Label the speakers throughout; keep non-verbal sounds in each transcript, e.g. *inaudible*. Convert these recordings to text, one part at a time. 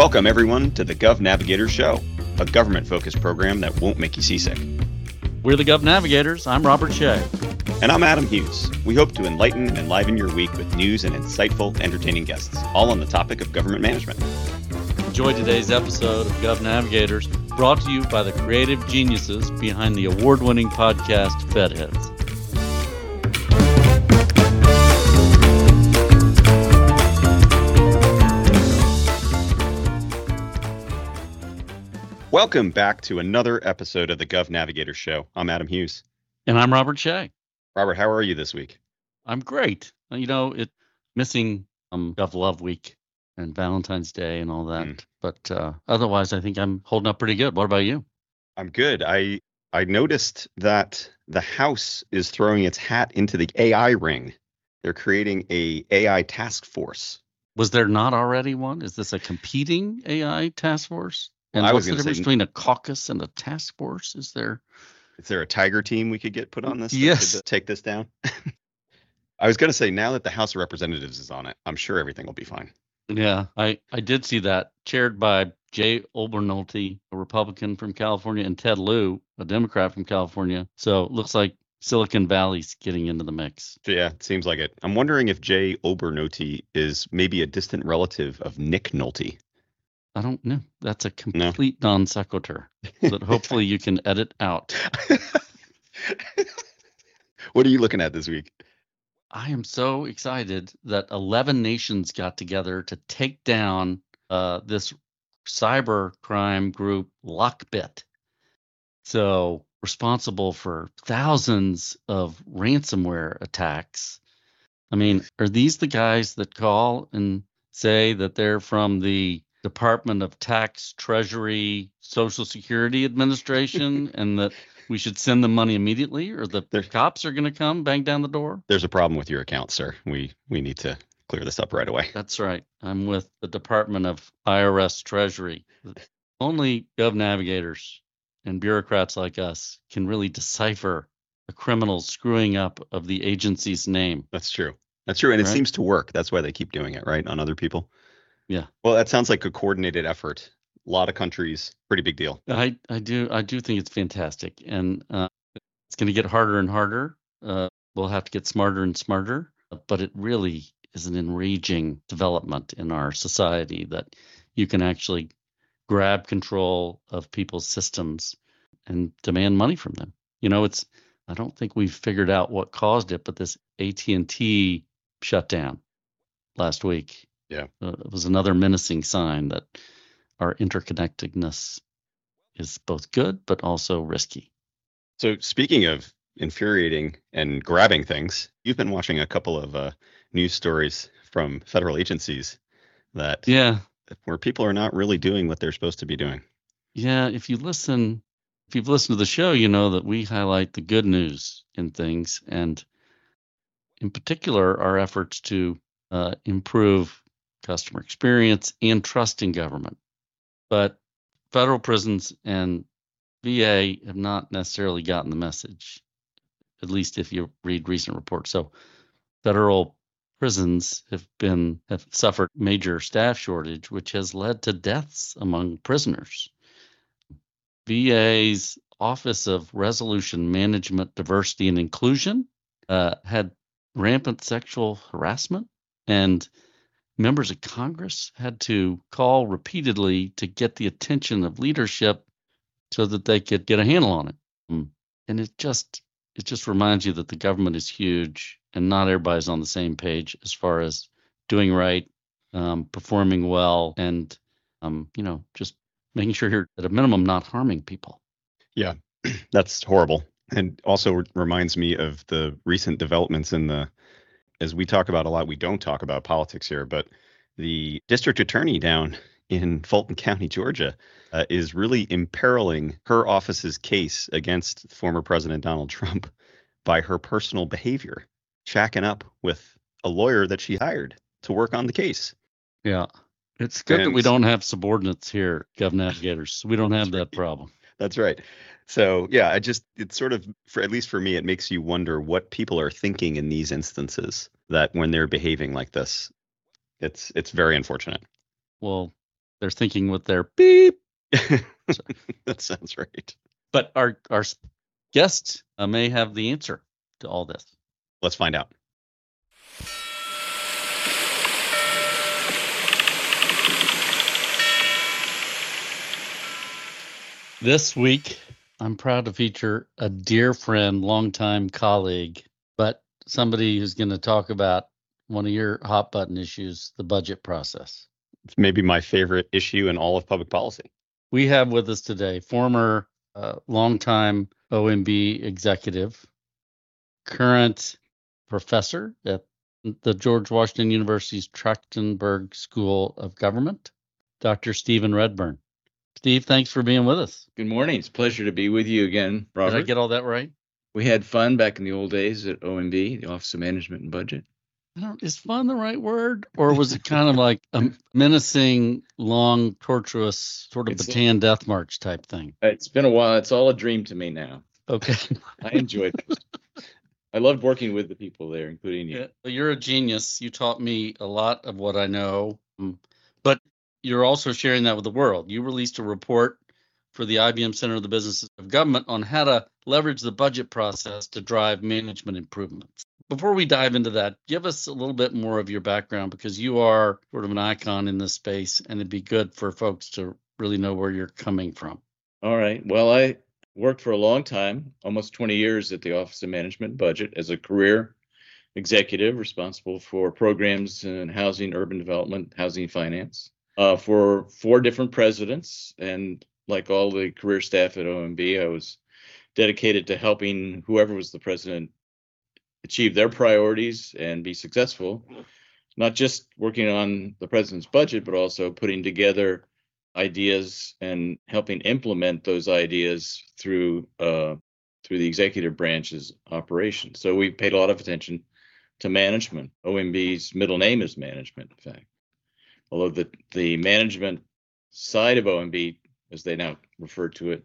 Speaker 1: Welcome, everyone, to the Gov Navigator Show, a government focused program that won't make you seasick.
Speaker 2: We're the Gov Navigators. I'm Robert Shea.
Speaker 1: And I'm Adam Hughes. We hope to enlighten and enliven your week with news and insightful, entertaining guests, all on the topic of government management.
Speaker 2: Enjoy today's episode of Gov Navigators, brought to you by the creative geniuses behind the award winning podcast Fedheads.
Speaker 1: Welcome back to another episode of the Gov Navigator Show. I'm Adam Hughes.
Speaker 2: And I'm Robert Shea.
Speaker 1: Robert, how are you this week?
Speaker 2: I'm great. You know, it missing um Gov Love Week and Valentine's Day and all that. Mm. But uh, otherwise, I think I'm holding up pretty good. What about you?
Speaker 1: I'm good. I I noticed that the House is throwing its hat into the AI ring. They're creating a AI task force.
Speaker 2: Was there not already one? Is this a competing AI task force? And I what's the difference say, between a caucus and a task force? Is there
Speaker 1: is there a tiger team we could get put on mm, this?
Speaker 2: Yes.
Speaker 1: take this down. *laughs* I was going to say now that the House of Representatives is on it, I'm sure everything will be fine.
Speaker 2: Yeah, I I did see that chaired by Jay Obernolte, a Republican from California, and Ted Lieu, a Democrat from California. So it looks like Silicon Valley's getting into the mix.
Speaker 1: Yeah, it seems like it. I'm wondering if Jay Obernolte is maybe a distant relative of Nick Nolte.
Speaker 2: I don't know. That's a complete no. non sequitur that hopefully you can edit out. *laughs*
Speaker 1: what are you looking at this week?
Speaker 2: I am so excited that 11 nations got together to take down uh, this cyber crime group, Lockbit. So, responsible for thousands of ransomware attacks. I mean, are these the guys that call and say that they're from the Department of Tax, Treasury, Social Security Administration, *laughs* and that we should send them money immediately, or the there, cops are going to come bang down the door?
Speaker 1: There's a problem with your account, sir. We we need to clear this up right away.
Speaker 2: That's right. I'm with the Department of IRS Treasury. Only gov navigators and bureaucrats like us can really decipher a criminal's screwing up of the agency's name.
Speaker 1: That's true. That's true, and right? it seems to work. That's why they keep doing it, right, on other people.
Speaker 2: Yeah.
Speaker 1: Well, that sounds like a coordinated effort. A lot of countries, pretty big deal.
Speaker 2: I, I do I do think it's fantastic, and uh, it's going to get harder and harder. Uh, we'll have to get smarter and smarter, but it really is an enraging development in our society that you can actually grab control of people's systems and demand money from them. You know, it's I don't think we've figured out what caused it, but this AT&T shutdown last week
Speaker 1: yeah.
Speaker 2: Uh, it was another menacing sign that our interconnectedness is both good but also risky.
Speaker 1: So, speaking of infuriating and grabbing things, you've been watching a couple of uh, news stories from federal agencies that
Speaker 2: yeah,
Speaker 1: where people are not really doing what they're supposed to be doing.
Speaker 2: Yeah, if you listen, if you've listened to the show, you know that we highlight the good news in things, and in particular, our efforts to uh, improve customer experience, and trust in government. But federal prisons and VA have not necessarily gotten the message, at least if you read recent reports. So federal prisons have been have suffered major staff shortage, which has led to deaths among prisoners. VA's Office of Resolution Management, Diversity and Inclusion uh, had rampant sexual harassment and members of Congress had to call repeatedly to get the attention of leadership so that they could get a handle on it. Hmm. And it just it just reminds you that the government is huge and not everybody's on the same page as far as doing right, um, performing well, and um, you know just making sure you're at a minimum not harming people.
Speaker 1: Yeah, *clears throat* that's horrible, and also reminds me of the recent developments in the as we talk about a lot, we don't talk about politics here, but the district attorney down in Fulton County, Georgia, uh, is really imperiling her office's case against former President Donald Trump *laughs* by her personal behavior, shacking up with a lawyer that she hired to work on the case.
Speaker 2: Yeah. It's good and, that we don't have subordinates here, Gov Navigators. We don't have that problem.
Speaker 1: That's right. So yeah, I just it's sort of for at least for me, it makes you wonder what people are thinking in these instances that when they're behaving like this, it's it's very unfortunate.
Speaker 2: Well, they're thinking with their beep. *laughs*
Speaker 1: that sounds right.
Speaker 2: But our our guest uh, may have the answer to all this.
Speaker 1: Let's find out.
Speaker 2: This week, I'm proud to feature a dear friend, longtime colleague, but somebody who's going to talk about one of your hot button issues, the budget process.
Speaker 1: It's maybe my favorite issue in all of public policy.
Speaker 2: We have with us today former uh, longtime OMB executive, current professor at the George Washington University's Trachtenberg School of Government, Dr. Stephen Redburn. Steve, thanks for being with us.
Speaker 3: Good morning. It's a pleasure to be with you again, Robert.
Speaker 2: Did I get all that right?
Speaker 3: we had fun back in the old days at OMB, the Office of Management and Budget.
Speaker 2: I don't, is fun the right word, or was it kind of like a menacing, long, tortuous, sort of
Speaker 3: It's a-
Speaker 2: death march type thing?
Speaker 3: It's been a while. It's all a dream to me now.
Speaker 2: Okay. *laughs*
Speaker 3: I enjoyed it. I loved working with the people there, including you.
Speaker 2: Yeah, well, you're a genius. You taught me a lot of what I know, um, but you're also sharing that with the world. You released a report for the IBM Center of the Business of Government on how to leverage the budget process to drive management improvements. Before we dive into that, give us a little bit more of your background because you are sort of an icon in this space, and it'd be good for folks to really know where you're coming from.
Speaker 3: All right. Well, I worked for a long time, almost 20 years at the Office of Management Budget as a career executive responsible for programs in housing, urban development, housing finance uh, for four different presidents. And like all the career staff at OMB, I was dedicated to helping whoever was the president achieve their priorities and be successful, not just working on the president's budget, but also putting together ideas and helping implement those ideas through uh, through the executive branch's operations. So we paid a lot of attention to management. OMB's middle name is management, in fact. Although the the management side of OMB, as they now refer to it,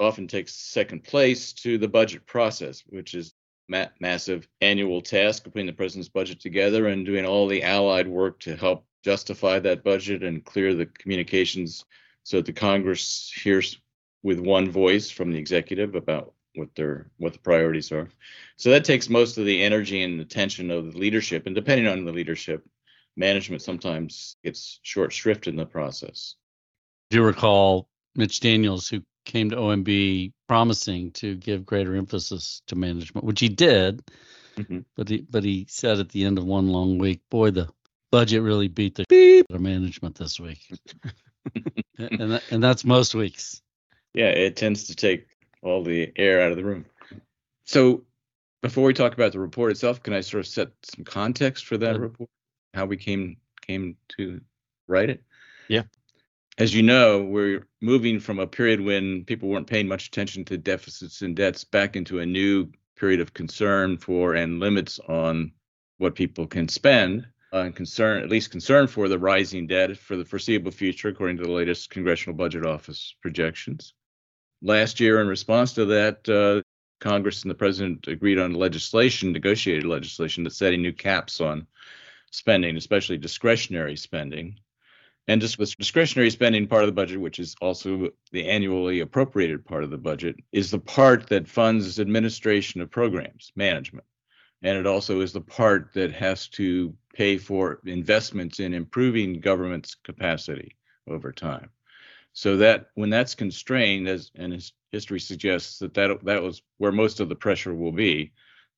Speaker 3: often takes second place to the budget process, which is ma- massive annual task of putting the president's budget together and doing all the allied work to help justify that budget and clear the communications so that the Congress hears with one voice from the executive about what their what the priorities are. So that takes most of the energy and attention of the leadership, and depending on the leadership, management sometimes gets short shrift in the process.
Speaker 2: Do you recall Mitch Daniels, who came to OMB promising to give greater emphasis to management, which he did,
Speaker 3: Mhm.
Speaker 2: but he but he said at the end of one long week, boy, the budget really beat the beep out of management this week, *laughs* and and, that, and that's most weeks.
Speaker 3: Yeah, it tends to take all the air out of the room. So before we talk about the report itself, can I sort of set some context for that report? How we came came to write it?
Speaker 1: Yeah.
Speaker 3: As you know, we're moving from a period when people weren't paying much attention to deficits and debts back into a new period of concern for and limits on what people can spend. Uh, and concern, at least concern for the rising debt for the foreseeable future, according to the latest Congressional Budget Office projections last year in response to that uh, congress and the president agreed on legislation negotiated legislation that's setting new caps on spending especially discretionary spending. And just this discretionary spending part of the budget which is also the annually appropriated part of the budget is the part that funds administration of programs management. And it also is the part that has to pay for investments in improving government's capacity over time. So that when that's constrained, as and history suggests that that that was where most of the pressure will be,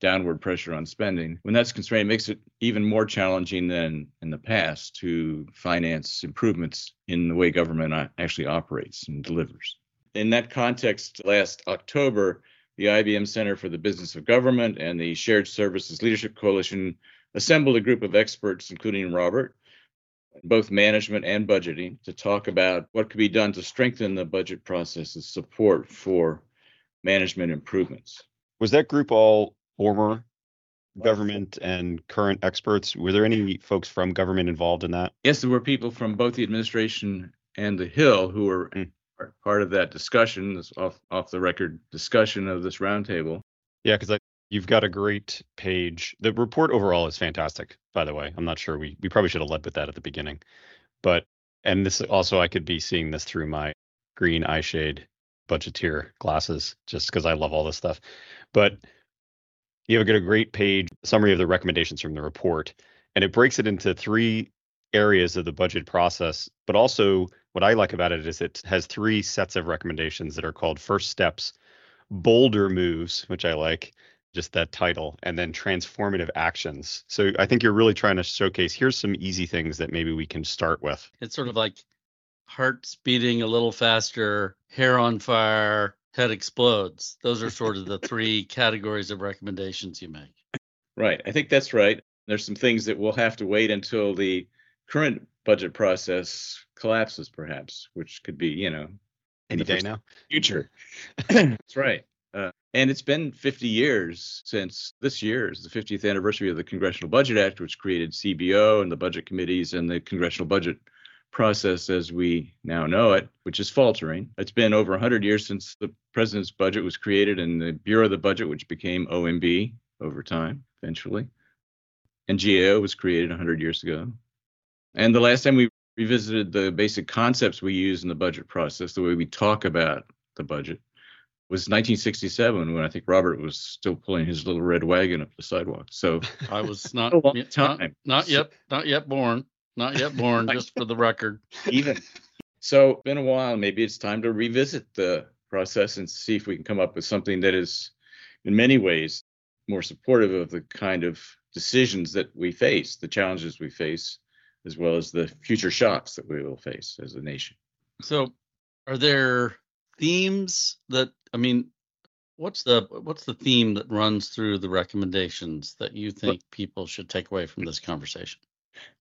Speaker 3: downward pressure on spending. When that's constrained, it makes it even more challenging than in the past to finance improvements in the way government actually operates and delivers. In that context, last October, the IBM Center for the Business of Government and the Shared Services Leadership Coalition assembled a group of experts, including Robert, both management and budgeting to talk about what could be done to strengthen the budget process's support for management improvements.
Speaker 1: Was that group all former government and current experts? Were there any folks from government involved in that?
Speaker 3: Yes, there were people from both the administration and the Hill who were
Speaker 1: Mm.
Speaker 3: part- of that discussion, this off off the record discussion of this roundtable.
Speaker 1: Yeah, because you've got a great page. The report overall is fantastic, by the way. I'm not sure we we probably should have led with that at the beginning, but and this also I could be seeing this through my green eye shade budgeteer glasses just because I love all this stuff. But you have a great page summary of the recommendations from the report, and it breaks it into three areas of the budget process. But also, what I like about it is it has three sets of recommendations that are called first steps, bolder moves, which I like, just that title, and then transformative actions. So I think you're really trying to showcase here's some easy things that maybe we can start with.
Speaker 2: It's sort of like heart's beating a little faster, hair on fire, head explodes. Those are sort of the three categories of recommendations you make.
Speaker 3: Right. I think that's right. There's some things that we'll have to wait until the current budget process collapses, perhaps, which could be, you know,
Speaker 1: any day now.
Speaker 3: Future. *clears throat* that's right. Uh, and it's been 50 years since this year is the 50th anniversary of the Congressional Budget Act, which created CBO and the budget committees and the congressional budget process as we now know it, which is faltering. It's been over 100 years since the president's budget was created and the Bureau of the Budget, which became OMB over time, eventually. And GAO was created 100 years ago. And the last time we revisited the basic concepts we use in the budget process, the way we talk about the budget, was 1967 when I think Robert was still pulling his little red wagon up the sidewalk. So
Speaker 2: I was not
Speaker 3: a long time.
Speaker 2: Not, not yet, not yet born, not yet born. just for the record. *laughs*
Speaker 3: Even so, been a while. Maybe it's time to revisit the process and see if we can come up with something that is, in many ways, more supportive of the kind of decisions that we face, the challenges we face, as well as the future shocks that we will face as a nation.
Speaker 2: So, are there themes that I mean, what's the what's the theme that runs through the recommendations that you think people should take away from this conversation?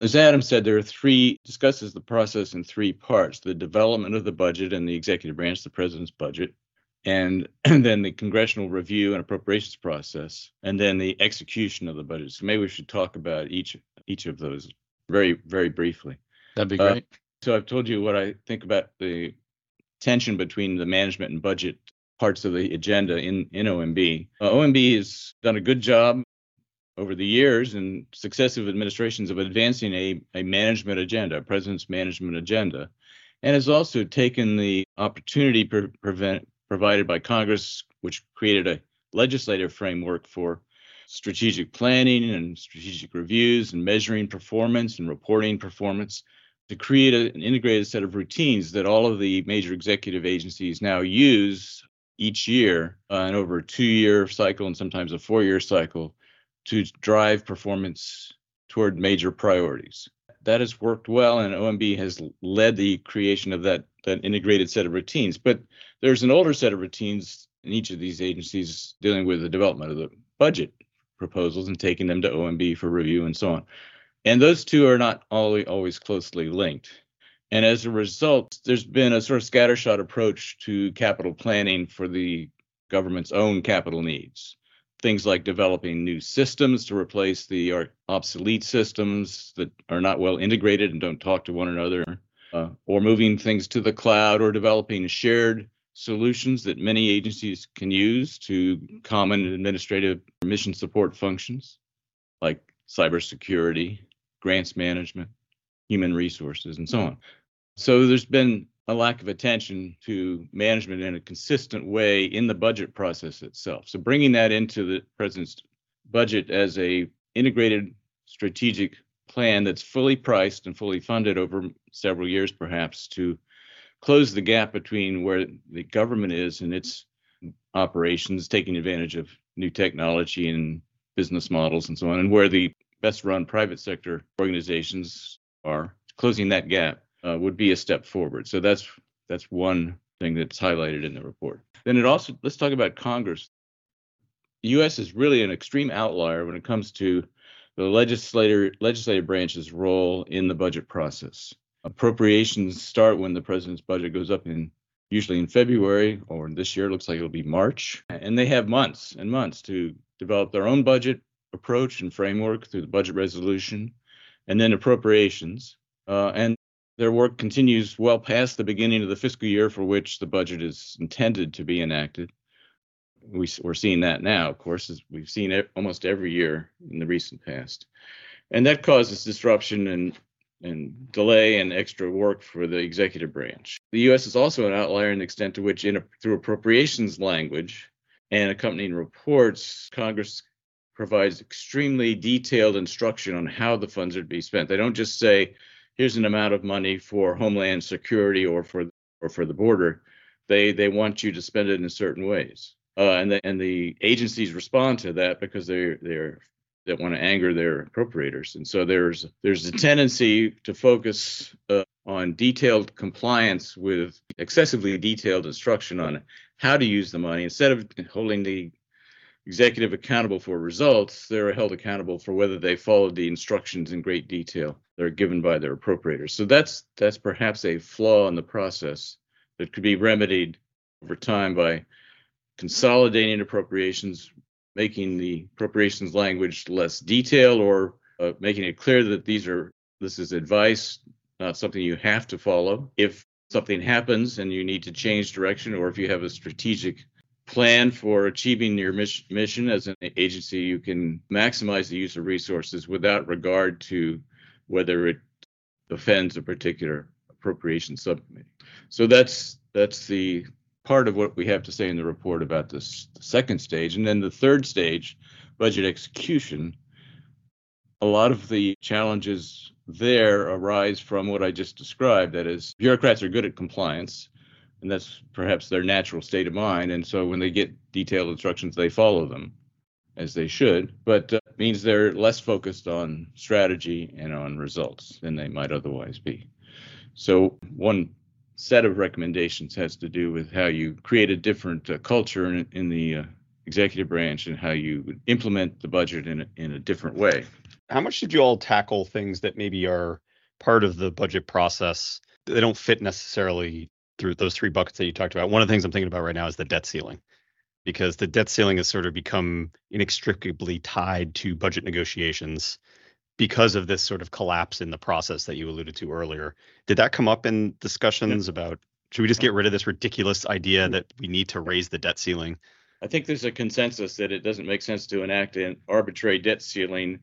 Speaker 3: As Adam said, there are three discusses the process in three parts: the development of the budget and the executive branch, the president's budget, and, *clears throat* and then the congressional review and appropriations process, and then the execution of the budget. So maybe we should talk about each each of those very very briefly.
Speaker 2: That'd be great. Uh,
Speaker 3: so I've told you what I think about the tension between the management and budget parts of the agenda in, in OMB. Uh, OMB has done a good job over the years and successive administrations of advancing a, a management agenda, a president's management agenda, and has also taken the opportunity pre- prevent, provided by Congress, which created a legislative framework for strategic planning and strategic reviews and measuring performance and reporting performance to create a, an integrated set of routines that all of the major executive agencies now use each year uh, and over a two year cycle and sometimes a four year cycle to drive performance toward major priorities. That has worked well, and OMB has led the creation of that, that integrated set of routines. But there's an older set of routines in each of these agencies dealing with the development of the budget proposals and taking them to OMB for review and so on. And those two are not always, always closely linked. And as a result, there's been a sort of scattershot approach to capital planning for the government's own capital needs. Things like developing new systems to replace the obsolete systems that are not well integrated and don't talk to one another, uh, or moving things to the cloud, or developing shared solutions that many agencies can use to common administrative mission support functions like cybersecurity, grants management, human resources, and so on. So there's been a lack of attention to management in a consistent way in the budget process itself. So bringing that into the president's budget as a integrated strategic plan that's fully priced and fully funded over several years perhaps to close the gap between where the government is and its operations taking advantage of new technology and business models and so on and where the best run private sector organizations are, closing that gap uh, would be a step forward. So that's that's one thing that's highlighted in the report. Then it also let's talk about Congress. The U.S. is really an extreme outlier when it comes to the legislator legislative branch's role in the budget process. Appropriations start when the president's budget goes up in usually in February, or this year it looks like it'll be March, and they have months and months to develop their own budget, approach and framework through the budget resolution, and then appropriations. Uh, and their work continues well past the beginning of the fiscal year for which the budget is intended to be enacted. We, are seeing that now, of course, as we've seen it almost every year in the recent past. And that causes disruption and and delay and extra work for the executive branch. The U.S. is also an outlier in the extent to which, in, through appropriations language and accompanying reports, Congress provides extremely detailed instruction on how the funds are to be spent. They don't just say, "Here's an amount of money for Homeland Security or for or for the border." They they want you to spend it in certain ways, uh, and the and the agencies respond to that because they're they're that want to anger their appropriators. And so there's there's a tendency to focus uh, on detailed compliance with excessively detailed instruction on how to use the money instead of holding the executive accountable for results they're held accountable for whether they followed the instructions in great detail that are given by their appropriators so that's that's perhaps a flaw in the process that could be remedied over time by consolidating appropriations making the appropriations language less detailed or uh, making it clear that these are this is advice, not something you have to follow. If something happens and you need to change direction, or if you have a strategic plan for achieving your mission as an agency, you can maximize the use of resources without regard to whether it offends a particular appropriation subcommittee. So that's that's the part of what we have to say in the report about this second stage. And then the third stage, budget execution, a lot of the challenges there arise from what I just described. That is, bureaucrats are good at compliance, and that's perhaps their natural state of mind. And so when they get detailed instructions, they follow them as they should, but uh, means they're less focused on strategy and on results than they might otherwise be. So one set of recommendations has to do with how you create a different uh, culture in, in the uh, executive branch and how you implement the budget in a, in a different way.
Speaker 1: How much did you all tackle things that maybe are part of the budget process? They don't fit necessarily through those three buckets that you talked about. One of the things I'm thinking about right now is the debt ceiling, because the debt ceiling has sort of become inextricably tied to budget negotiations because of this sort of collapse in the process that you alluded to earlier. Did that come up in discussions yeah. about should we just get rid of this ridiculous idea mm-hmm. that we need to raise the debt ceiling?
Speaker 3: I think there's a consensus that it doesn't make sense to enact an arbitrary debt ceiling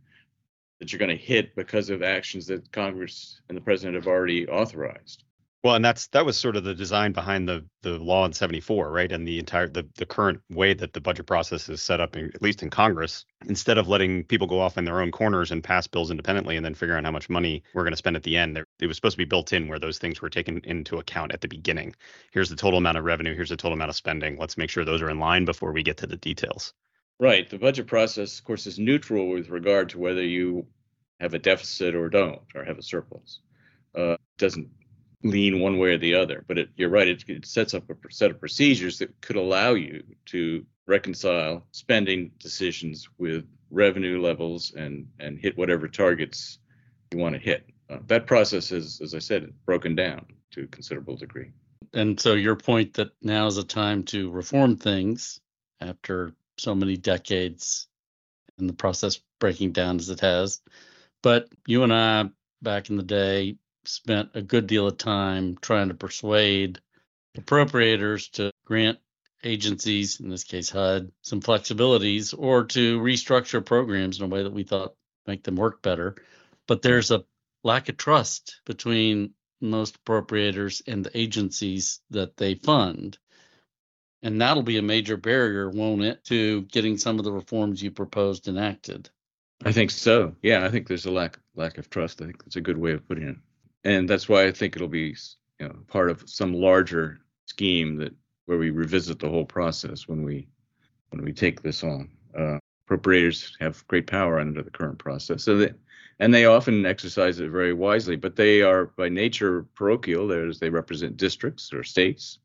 Speaker 3: that you're going to hit because of actions that Congress and the president have already authorized.
Speaker 1: Well, and that's that was sort of the design behind the the law in 74, right? And the entire the the current way that the budget process is set up in, at least in Congress, instead of letting people go off in their own corners and pass bills independently and then figure out how much money we're going to spend at the end, it was supposed to be built in where those things were taken into account at the beginning. Here's the total amount of revenue, here's the total amount of spending. Let's make sure those are in line before we get to the details.
Speaker 3: Right. The budget process, of course, is neutral with regard to whether you have a deficit or don't, or have a surplus. Uh, doesn't lean one way or the other. But it, you're right; it, it sets up a set of procedures that could allow you to reconcile spending decisions with revenue levels and and hit whatever targets you want to hit. Uh, that process is, as I said, broken down to a considerable degree.
Speaker 2: And so your point that now is a time to reform things after so many decades and the process breaking down as it has. But you and I back in the day spent a good deal of time trying to persuade appropriators to grant agencies, in this case HUD, some flexibilities or to restructure programs in a way that we thought make them work better. But there's a lack of trust between most appropriators and the agencies that they fund. And that'll be a major barrier, won't it, to getting some of the reforms you proposed enacted?
Speaker 3: I think so. Yeah, I think there's a lack lack of trust. I think that's a good way of putting it and that's why I think it'll be you know part of some larger scheme that where we revisit the whole process when we when we take this on. Uh, appropriators have great power under the current process, so that and they often exercise it very wisely. But they are by nature parochial. There's they represent districts or states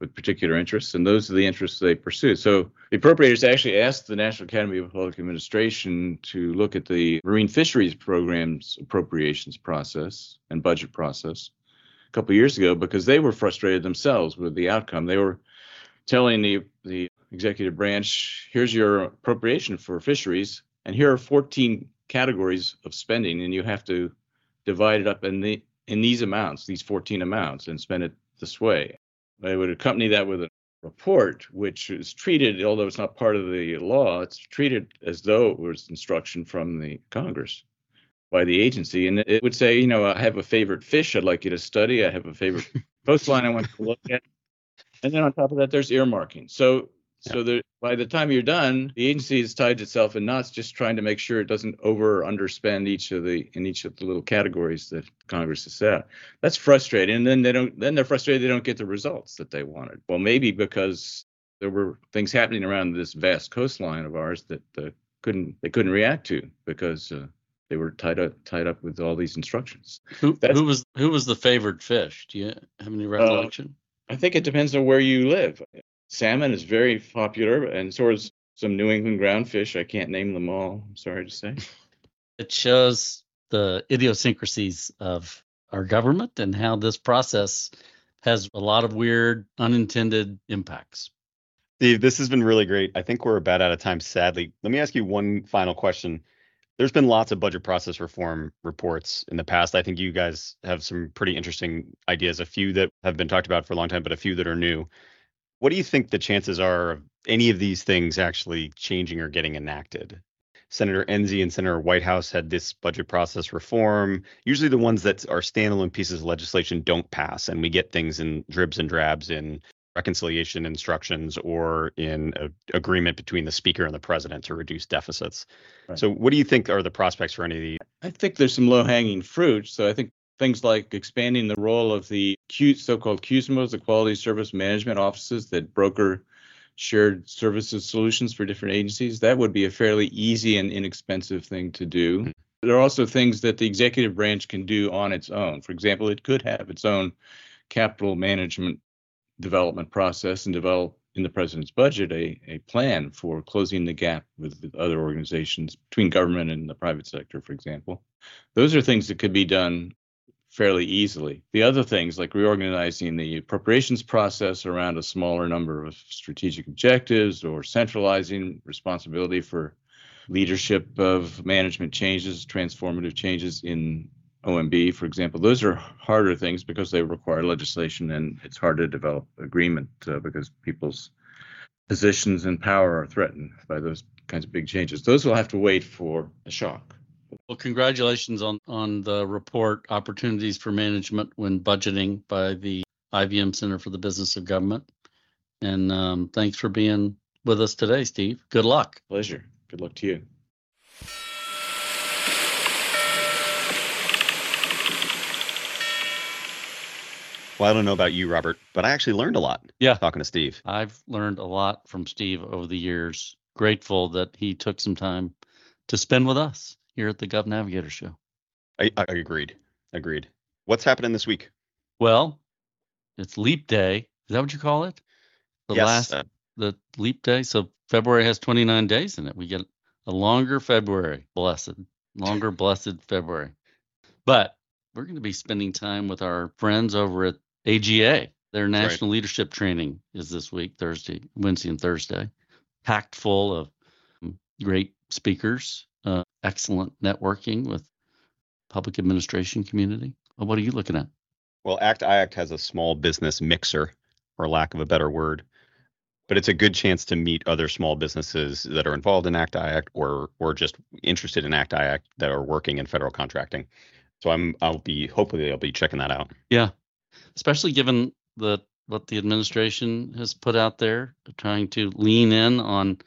Speaker 3: with particular interests, and those are the interests they pursue. So the appropriators actually asked the National Academy of Public Administration to look at the marine fisheries program's appropriations process and budget process a couple years ago because they were frustrated themselves with the outcome. They were telling the the executive branch, here's your appropriation for fisheries, and here are 14 categories of spending, and you have to divide it up in the in these amounts, these 14 amounts, and spend it this way. They would accompany that with a report, which is treated, although it's not part of the law, it's treated as though it was instruction from the Congress. by the agency, and it would say, you know, I have a favorite fish I'd like you to study. I have a favorite *laughs* coastline I want to look at, and then on top of that, there's earmarking. So so that by the time you're done, the agency has tied itself in knots, just trying to make sure it doesn't over or underspend each of the in each of the little categories that Congress has set. That's frustrating. And then they don't then they're frustrated they don't get the results that they wanted. Well, maybe because there were things happening around this vast coastline of ours that uh, couldn't they couldn't react to because uh, they were tied up tied up with all these instructions.
Speaker 2: Who, who was who was the favored fish? Do you have any uh, recollection?
Speaker 3: Uh, I think it depends on where you live. Salmon is very popular, and so is some New England groundfish. I can't name them all. I'm sorry to say. *laughs*
Speaker 2: It shows the idiosyncrasies of our government and how this process has a lot of weird unintended impacts.
Speaker 1: Steve, this has been really great. I think we're about out of time, sadly. Let me ask you one final question. There's been lots of budget process reform reports in the past. I think you guys have some pretty interesting ideas, a few that have been talked about for a long time, but a few that are new. What do you think the chances are of any of these things actually changing or getting enacted? Senator Enzi and Senator Whitehouse had this budget process reform. Usually, the ones that are standalone pieces of legislation don't pass, and we get things in dribs and drabs in reconciliation instructions or in a, agreement between the speaker and the president to reduce deficits. Right. So, what do you think are the prospects for any of these?
Speaker 3: I think there's some low hanging fruit. So, I think things like expanding the role of the Q, so-called QSMOs, the Quality Service Management Offices that broker shared services solutions for different agencies. That would be a fairly easy and inexpensive thing to do. Mm-hmm. There are also things that the executive branch can do on its own. For example, it could have its own capital management development process and develop in the president's budget a, a plan for closing the gap with other organizations between government and the private sector, for example. Those are things that could be done fairly easily. The other things, like reorganizing the appropriations process around a smaller number of strategic objectives or centralizing responsibility for leadership of management changes, transformative changes in OMB, for example, those are harder things because they require legislation and it's hard to develop agreement uh, because people's positions and power are threatened by those kinds of big changes. Those will have to wait for a shock.
Speaker 2: Well, congratulations on on the report opportunities for management when budgeting by the IBM Center for the Business of Government. And um, thanks for being with us today, Steve. Good luck.
Speaker 3: Pleasure. Good luck to you.
Speaker 1: Well, I don't know about you, Robert, but I actually learned a lot.
Speaker 2: Yeah.
Speaker 1: Talking to Steve.
Speaker 2: I've learned a lot from Steve over the years. Grateful that he took some time to spend with us here at the Gov Navigator Show.
Speaker 1: I, I agreed. Agreed. What's happening this week?
Speaker 2: Well, it's Leap Day. Is that what you call it? The
Speaker 1: yes.
Speaker 2: last uh, the Leap Day. So February has 29 days in it. We get a longer February. Blessed. Longer *laughs* blessed February. But we're going to be spending time with our friends over at AGA. Their national right. leadership training is this week, Thursday, Wednesday, and Thursday. Packed full of great speakers uh, excellent networking with public administration community. Well, what are you looking at?
Speaker 1: Well, ACT-IAC has a small business mixer, for lack of a better word, but it's a good chance to meet other small businesses that are involved in ACT-IAC or or just interested in ACT-IAC that are working in federal contracting. So I'm I'll be hopefully I'll be checking that out.
Speaker 2: Yeah, especially given the what the administration has put out there, trying to lean in on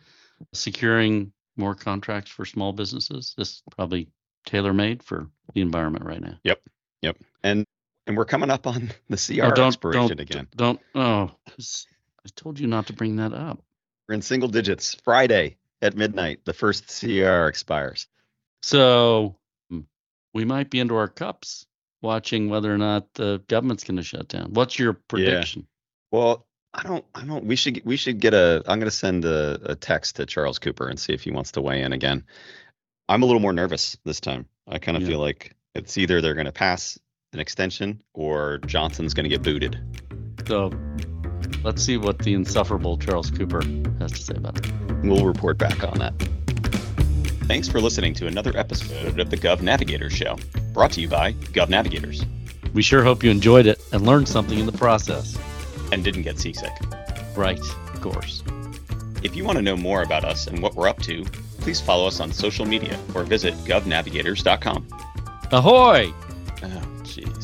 Speaker 2: securing more contracts for small businesses. This is probably tailor made for the environment right now.
Speaker 1: Yep. Yep. And and we're coming up on the CR oh, don't, expiration
Speaker 2: don't,
Speaker 1: again.
Speaker 2: Don't oh I told you not to bring that up.
Speaker 1: We're in single digits. Friday at midnight, the first CR expires.
Speaker 2: So hmm, we might be into our cups watching whether or not the government's going to shut down. What's your prediction?
Speaker 1: Yeah. Well, I don't. I don't. We should. We should get a. I'm going to send a, a text to Charles Cooper and see if he wants to weigh in again. I'm a little more nervous this time. I kind of yeah. feel like it's either they're going to pass an extension or Johnson's going to get booted.
Speaker 2: So let's see what the insufferable Charles Cooper has to say about it.
Speaker 1: We'll report back on that. Thanks for listening to another episode of the Gov Navigator Show, brought to you by Gov Navigators.
Speaker 2: We sure hope you enjoyed it and learned something in the process
Speaker 1: and didn't get seasick.
Speaker 2: Right, of course.
Speaker 1: If you want to know more about us and what we're up to, please follow us on social media or visit govnavigators.com.
Speaker 2: Ahoy!
Speaker 1: Oh, jeez.